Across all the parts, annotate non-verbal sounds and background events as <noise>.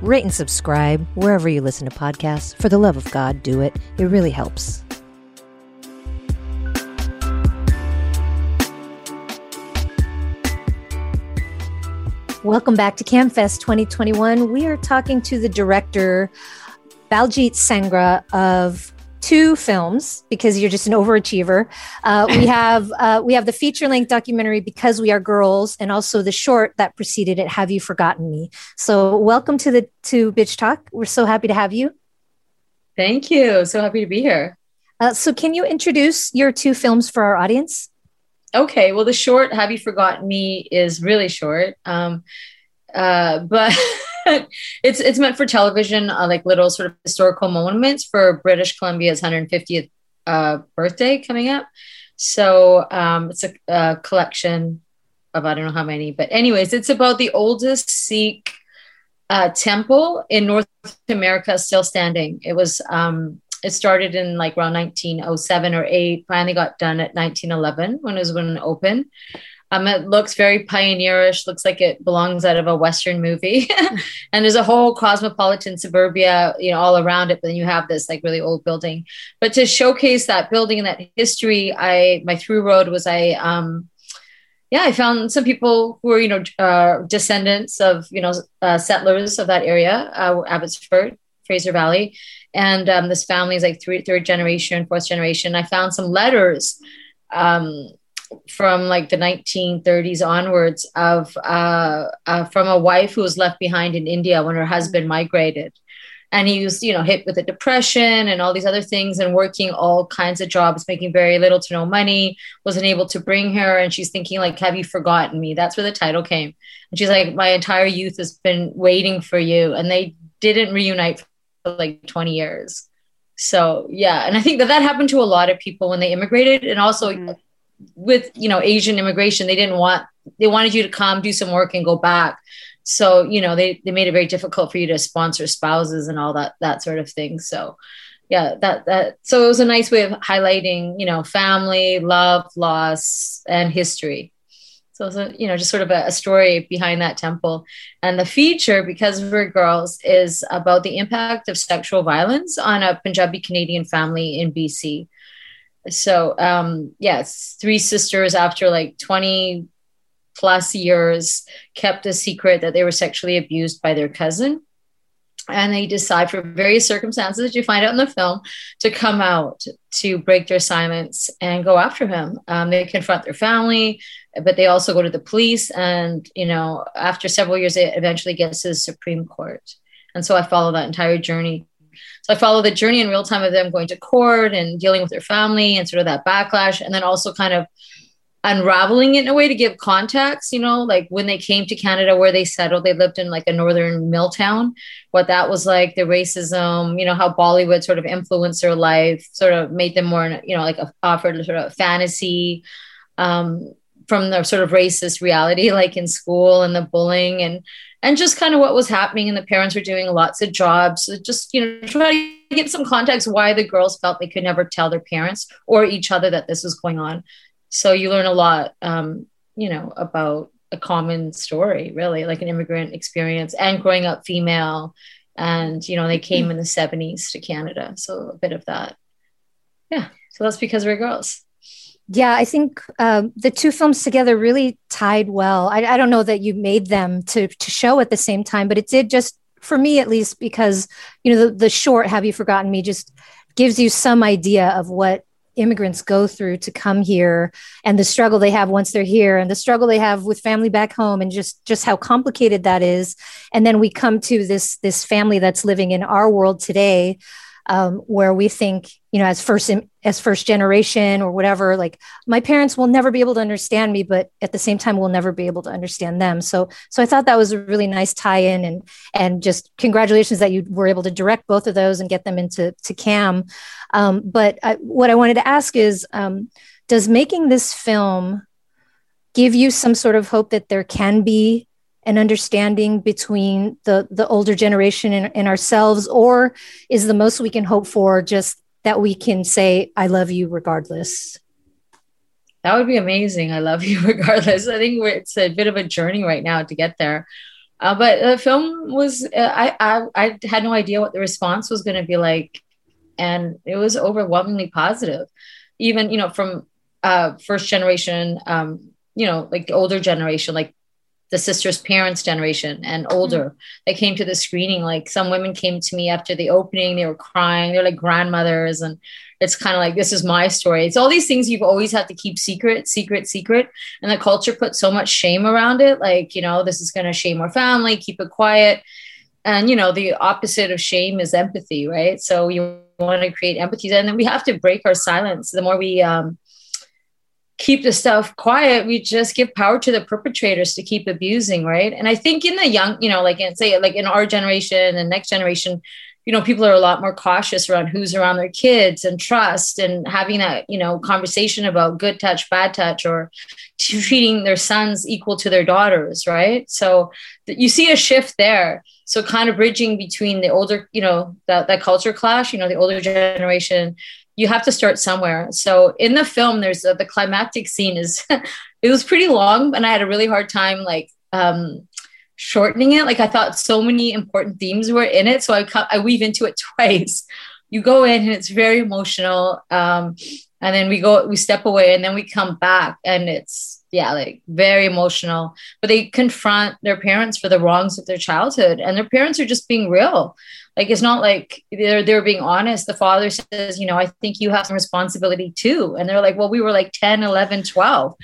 rate and subscribe wherever you listen to podcasts. For the love of God, do it. It really helps. Welcome back to CAAMFest 2021. We are talking to the director, Baljit Sangra of two films because you're just an overachiever. Uh, we <laughs> have uh, we have the feature length documentary because we are girls, and also the short that preceded it. Have you forgotten me? So welcome to the to Bitch Talk. We're so happy to have you. Thank you. So happy to be here. Uh, so can you introduce your two films for our audience? Okay. Well, the short "Have You Forgotten Me" is really short, um, uh, but. <laughs> <laughs> it's it's meant for television, uh, like little sort of historical moments for British Columbia's 150th uh, birthday coming up. So um, it's a, a, collection of I don't know how many, but anyways, it's about the oldest Sikh uh, temple in North America still standing. It was um, it started in like around 1907 or eight. Finally got done at 1911 when it was when it opened. Um, it looks very pioneerish, looks like it belongs out of a Western movie. <laughs> and there's a whole cosmopolitan suburbia, you know, all around it. But then you have this like really old building. But to showcase that building and that history, I my through road was I um yeah, I found some people who were, you know, uh, descendants of, you know, uh, settlers of that area, uh, Abbotsford, Fraser Valley. And um, this family is like three, third generation, fourth generation. I found some letters um, from like the 1930s onwards of uh, uh, from a wife who was left behind in India when her husband migrated. And he was, you know, hit with a depression and all these other things and working all kinds of jobs, making very little to no money, wasn't able to bring her. And she's thinking, like, have you forgotten me? That's where the title came. And she's like, my entire youth has been waiting for you. And they didn't reunite for like 20 years. So, yeah. And I think that that happened to a lot of people when they immigrated. And also, mm-hmm with you know asian immigration they didn't want they wanted you to come do some work and go back. So you know they, they made it very difficult for you to sponsor spouses and all that that sort of thing. So yeah that that so it was a nice way of highlighting you know family love loss and history. So a, you know just sort of a, a story behind that temple. And the feature because we're girls is about the impact of sexual violence on a punjabi canadian family in bc so um yes three sisters after like 20 plus years kept a secret that they were sexually abused by their cousin. And they decide for various circumstances that you find out in the film to come out to break their silence and go after him. Um, they confront their family but they also go to the police and you know after several years it eventually gets to the supreme court. And so i follow that entire journey so I follow the journey in real time of them going to court and dealing with their family and sort of that backlash, and then also kind of unraveling it in a way to give context, you know, like when they came to Canada where they settled, they lived in like a northern mill town, what that was like, the racism, you know, how Bollywood sort of influenced their life, sort of made them more, you know, like a, offered sort of fantasy um, from the sort of racist reality, <laughs> like in school and the bullying and and just kind of what was happening and the parents were doing lots of jobs. So just you know try to get some context why the girls felt they could never tell their parents or each other that this was going on. So you learn a lot um, you know about a common story really like an immigrant experience and growing up female. And you know they came in the 70s to canada. So a bit of that. Yeah. So that's because we're girls yeah, I think um, the two films together really tied well. I, I, don't know that you made them to to show at the same time, but it did just for me at least because you know the, the short "Have You Forgotten Me" just gives you some idea of what immigrants go through to come here and the struggle they have once they're here and the struggle they have with family back home and just just how complicated that is and then we come to this this family that's living in our world today um, where we think, you know, as first as first generation or whatever, like my parents will never be able to understand me, but at the same time, we'll never be able to understand them. So, so I thought that was a really nice tie-in, and and just congratulations that you were able to direct both of those and get them into to CAAM. Um, but I, what I wanted to ask is, um, does making this film give you some sort of hope that there can be an understanding between the the older generation and, and, ourselves or is the most we can hope for just that we can say i love you regardless. That would be amazing. I love <laughs> you regardless. I think it's a bit of a journey right now to get there. Uh, but the film was uh, I, I i had no idea what the response was going to be like and it was overwhelmingly positive. Even you know from uh first generation um you know like the older generation like the sister's parents generation and older. Mm-hmm. they came to the screening like some women came to me after the opening they were crying they're like grandmothers and it's kind of like this is my story. It's all these things you've always had to keep secret secret secret and the culture put so much shame around it like you know this is going to shame our family keep it quiet. And you know the opposite of shame is empathy right? So you want to create empathy and then we have to break our silence. The more we um, keep the stuff quiet, we just give power to the perpetrators to keep abusing, right? And I think in the young, you know, like in say like in our generation and next generation, you know, people are a lot more cautious around who's around their kids and trust and having that, you know, conversation about good touch, bad touch, or mm-hmm. treating their sons equal to their daughters, right? So you see a shift there. So kind of bridging between the older, you know, that, that culture clash, you know, the older generation you have to start somewhere. So in the film, there's a, the climactic scene is <laughs> it was pretty long, and I had a really hard time like um, shortening it. Like I thought so many important themes were in it, so I I weave into it <laughs> twice. You go in and it's very emotional, um, and then we go we step away, and then we come back, and it's yeah like very emotional. But they confront their parents for the wrongs of their childhood, and their parents are just being real like it's not like they're they're being honest. The father says you know i think you have some responsibility too. And they're like well we were like 10 11 12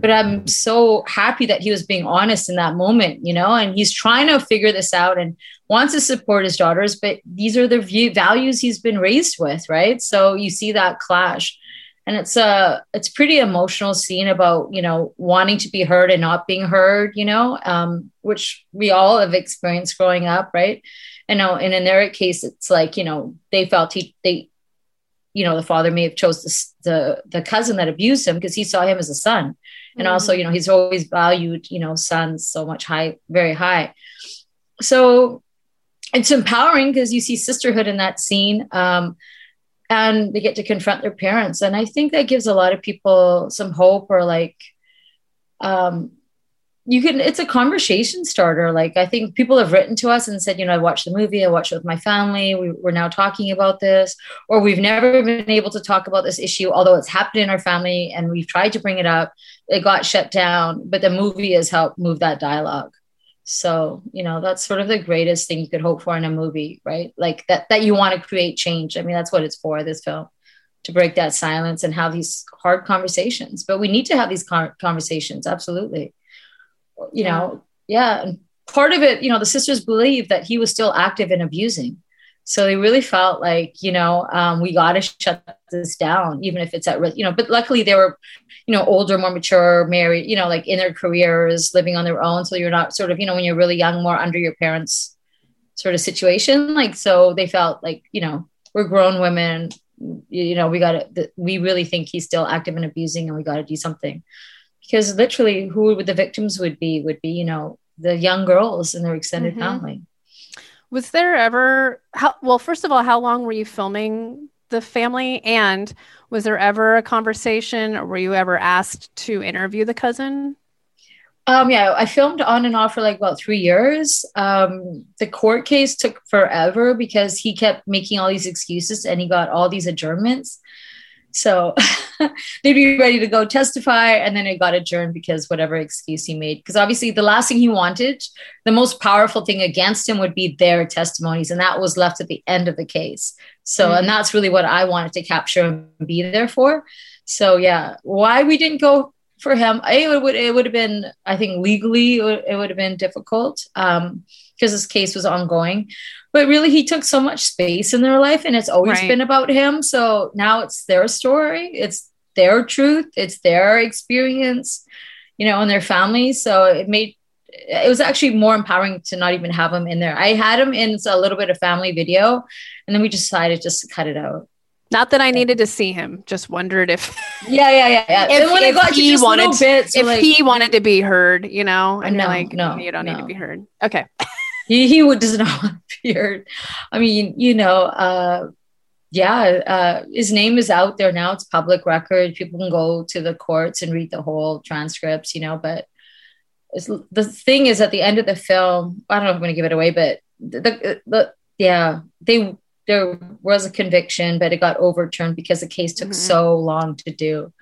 but i'm so happy that he was being honest in that moment you know and he's trying to figure this out and wants to support his daughters but these are the view, values he's been raised with right? So you see that clash and it's a it's pretty emotional scene about you know wanting to be heard and not being heard you know um, which we all have experienced growing up right? And now and in their case it's like you know they felt he they you know the father may have chose the the, the cousin that abused him because he saw him as a son. And mm-hmm. also you know he's always valued you know sons so much high very high. So it's empowering because you see sisterhood in that scene. Um, and they get to confront their parents. And i think that gives a lot of people some hope or like um, you can it's a conversation starter. Like i think people have written to us and said you know i watched the movie i watched it with my family we, we're now talking about this or we've never been able to talk about this issue although it's happened in our family and we've tried to bring it up it got shut down but the movie has helped move that dialogue so you know that's sort of the greatest thing you could hope for in a movie right like that that you want to create change i mean that's what it's for this film to break that silence and have these hard conversations but we need to have these conversations absolutely you know, yeah. And part of it, you know, the sisters believe that he was still active in abusing. So they really felt like, you know, um, we got to shut this down, even if it's at risk, you know. But luckily, they were, you know, older, more mature, married, you know, like in their careers, living on their own. So you're not sort of, you know, when you're really young, more under your parents' sort of situation. Like, so they felt like, you know, we're grown women, you know, we got to, we really think he's still active and abusing, and we got to do something because literally who would the victims would be would be you know the young girls and their extended mm-hmm. family was there ever how well first of all how long were you filming the family and was there ever a conversation or were you ever asked to interview the cousin um, yeah, I filmed on and off for like about three years. Um, the court case took forever because he kept making all these excuses and he got all these adjournments. So <laughs> they'd be ready to go testify, and then it got adjourned because whatever excuse he made. Because obviously, the last thing he wanted, the most powerful thing against him would be their testimonies, and that was left at the end of the case. So, mm-hmm. and that's really what I wanted to capture and be there for. So, yeah, why we didn't go for him, it would it would have been, I think, legally it would, have been difficult um, because this case was ongoing. But really, he took so much space in their life, and it's always right. been about him. So now it's their story, it's their truth, it's their experience, you know, and their family. So it made it was actually more empowering to not even have him in there. I had him in a little bit of family video, and then we decided just to cut it out. Not that I needed to see him, just wondered if yeah, yeah, yeah, yeah. <laughs> If, when if he wanted, bits, if like, he wanted to be heard, you know, and no, like, no, you don't no. need to be heard. Okay, <laughs> he he would does not <laughs> want to be heard. I mean, you know, uh, yeah, uh, his name is out there now. It's public record. People can go to the courts and read the whole transcripts, you know. But the thing is, at the end of the film, I don't know if I'm going to give it away, but the, the, the yeah, they there was a conviction, but it got overturned because the case took mm-hmm. so long to do,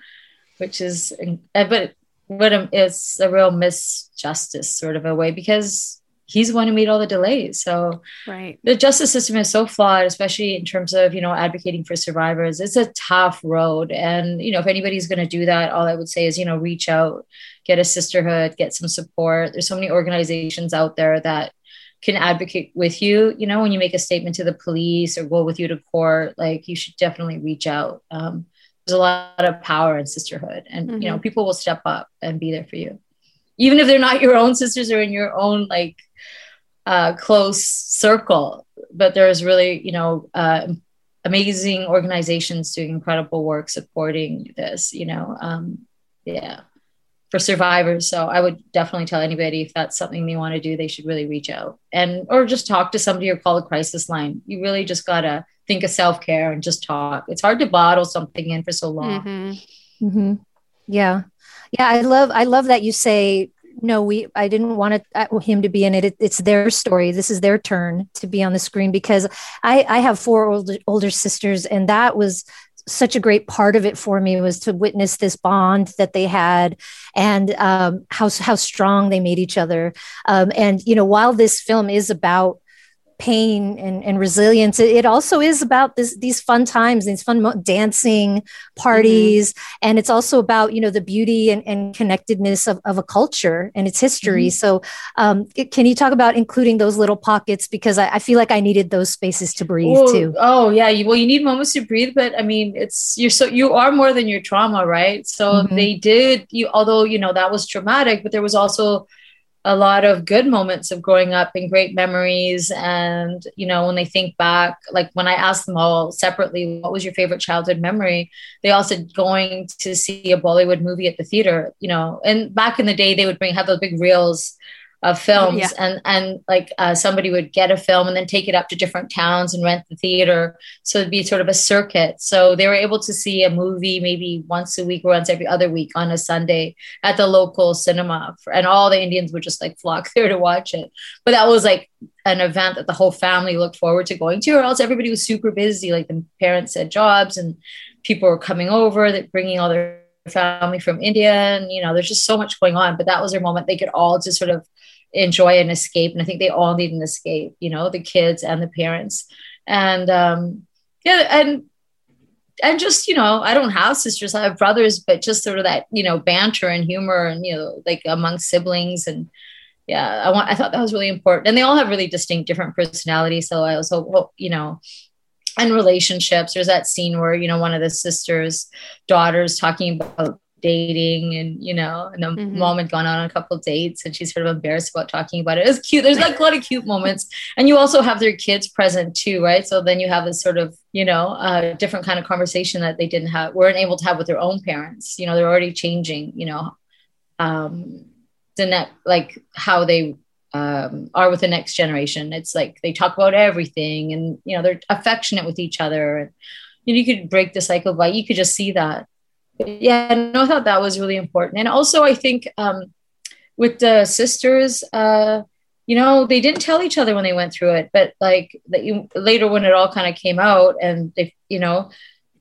which is, but what it's a real misjustice sort of a way because he's the one who made all the delays. So right. the justice system is so flawed, especially in terms of, you know, advocating for survivors. It's a tough road. And, you know, if anybody's going to do that, all I would say is, you know, reach out, get a sisterhood, get some support. There's so many organizations out there that can advocate with you you know when you make a statement to the police or go with you to court like you should definitely reach out um, there's a lot of power in sisterhood and mm-hmm. you know mm-hmm. people will step up and be there for you even if they're not your own sisters or in your own like uh, close circle but there's really you know uh, amazing organizations doing incredible work supporting this you know um, yeah for survivors. So I would definitely tell anybody if that's something they want to do, they should really reach out and or just talk to somebody or call a crisis line. You really just gotta think of self care and just talk. It's hard to bottle something in for so long. Mm-hmm. Mm-hmm. Yeah, yeah. I love I love that you say no. We I didn't want uh, him to be in it. it. It's their story. This is their turn to be on the screen because I I have four older older sisters and that was such a great part of it for me was to witness this bond that they had and um, how how strong they made each other. Um, and you know, while this film is about pain and, and resilience. It, also is about this these fun times these fun mo- dancing parties. Mm-hmm. and it's also about you know the beauty and, and connectedness of, of a culture and its history. Mm-hmm. so um, it, can you talk about including those little pockets? Because I, I feel like i needed those spaces to breathe too. oh yeah. You, well you need moments to breathe but i mean it's you're so you are more than your trauma right? So mm-hmm. they did you although you know that was traumatic but there was also a lot of good moments of growing up and great memories. And, you know, when they think back, like when I asked them all separately, what was your favorite childhood memory? They all said going to see a Bollywood movie at the theater, you know, and back in the day, they would bring, have those big reels of films yeah. and and like uh, somebody would get a film and then take it up to different towns and rent the theater. So it'd be sort of a circuit. So they were able to see a movie maybe once a week or once every other week on a sunday at the local cinema and all the indians would just like flock <laughs> there to watch it. But that was like an event that the whole family looked forward to going to or else everybody was super busy. Like the parents had jobs and people were coming over that bringing all their family from India and you know there's just so much going on. But that was their moment. They could all just sort of enjoy an escape. And I think they all need an escape, you know, the kids and the parents. And um, yeah, and and just you know, I don't have sisters, I have brothers, but just sort of that you know banter and humor and you know like among siblings and yeah, I want I thought that was really important. And they all have really distinct different personalities. So I also you know and relationships. There's that scene where, you know, one of the sisters' daughters talking about dating and you know and the mm-hmm. mom had gone on a couple dates and she's sort of embarrassed about talking about it. It was cute. There's like a lot of cute moments. And you also have their kids present too, right? So then you have this sort of, you know, uh, different kind of conversation that they didn't have, weren't able to have with their own parents. You know, they're already changing, you know, um the net like how they um, are with the next generation. It's like they talk about everything and you know they're affectionate with each other. And you, know, you could break the cycle by you could just see that yeah, no, I thought that was really important. And also, I think um, with the sisters, uh, you know, they didn't tell each other when they went through it, but like you later when it all kind of came out, and they, you know,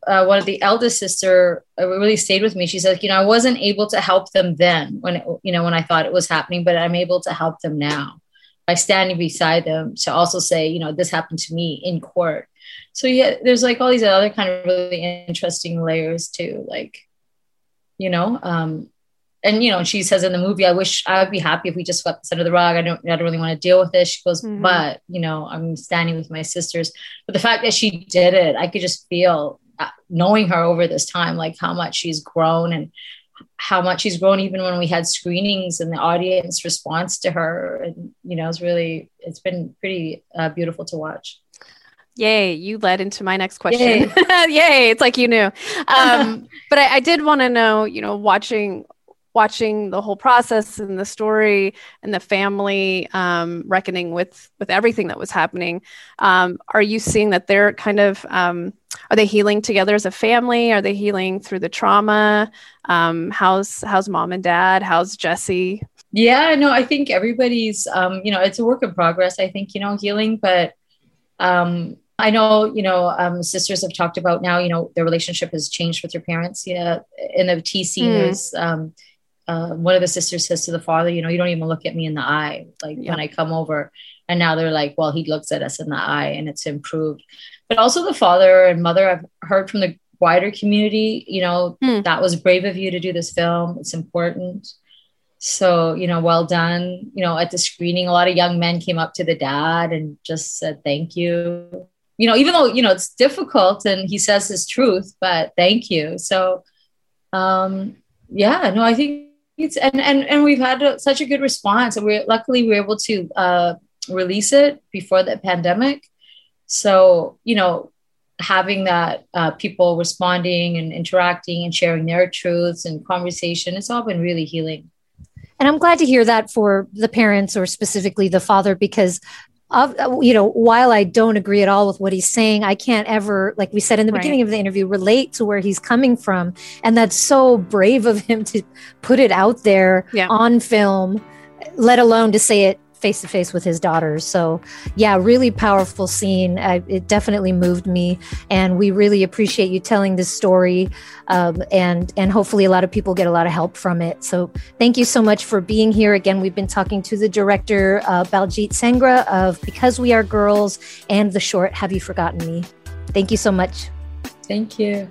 uh, one of the eldest sister uh, really stayed with me. She said, you know, I wasn't able to help them then when it, you know when I thought it was happening, but I'm able to help them now by standing beside them to also say, you know, this happened to me in court so yeah there's like all these other kind of really interesting layers too like you know um and you know, she says in the movie, I wish I would be happy if we just swept this under the rug. I don't, I don't really want to deal with this. She goes, Mhm. but you know, I'm standing with my sisters. But the fact that she did it, I could just feel uh, knowing her over this time, like how much she's grown and how much she's grown even when we had screenings and the audience response to her and you know it's really it's been pretty uh, beautiful to watch Yay, you led into my next question. Yay, <laughs> it's like you knew. Um, <laughs> but I, I did want to know, you know, watching watching the whole process and the story and the family um, reckoning with with everything that was happening. Um, are you seeing that they're kind of um, are they healing together as a family? Are they healing through the trauma? Um, how's how's mom and dad? How's Jesse? yeah no i think everybody's um you know it's a work in progress i think you know healing but um I know, you know, um, sisters have talked about now, you know, their relationship has changed with their parents. Yeah. In the T scene, Mm. there's um, uh, one of the sisters says to the father, you know, you don't even look at me in the eye, like Yeah. when I come over. And now they're like, well, he looks at us in the eye and it's improved. But also the father and mother, I've heard from the wider community, you know, Hmm. that was brave of you to do this film. It's important. So, you know, well done. You know, at the screening, a lot of young men came up to the dad and just said, thank you. You know, even though, you know, it's difficult and he says his truth, but thank you. So, um, yeah, no, I think it's, and, and, and we've had a, such a good response and we luckily we are able to, uh, release it before the pandemic. So, you know, having that uh, people responding and interacting and sharing their truths and conversation, it's all been really healing. And I'm glad to hear that for the parents or specifically the father because of uh, you know while I don't agree at all with what he's saying I can't ever like we said in the Right. beginning of the interview relate to where he's coming from and that's so brave of him to put it out there Yeah. on film let alone to say it face to face with his daughters so yeah really powerful scene I, it definitely moved me and we really appreciate you telling this story um, and and hopefully a lot of people get a lot of help from it so Thank you so much for being here. Again, we've been talking to the director, uh, Baljit Sangra of Because We Are Girls and the short Have You Forgotten Me? Thank you so much. Thank you.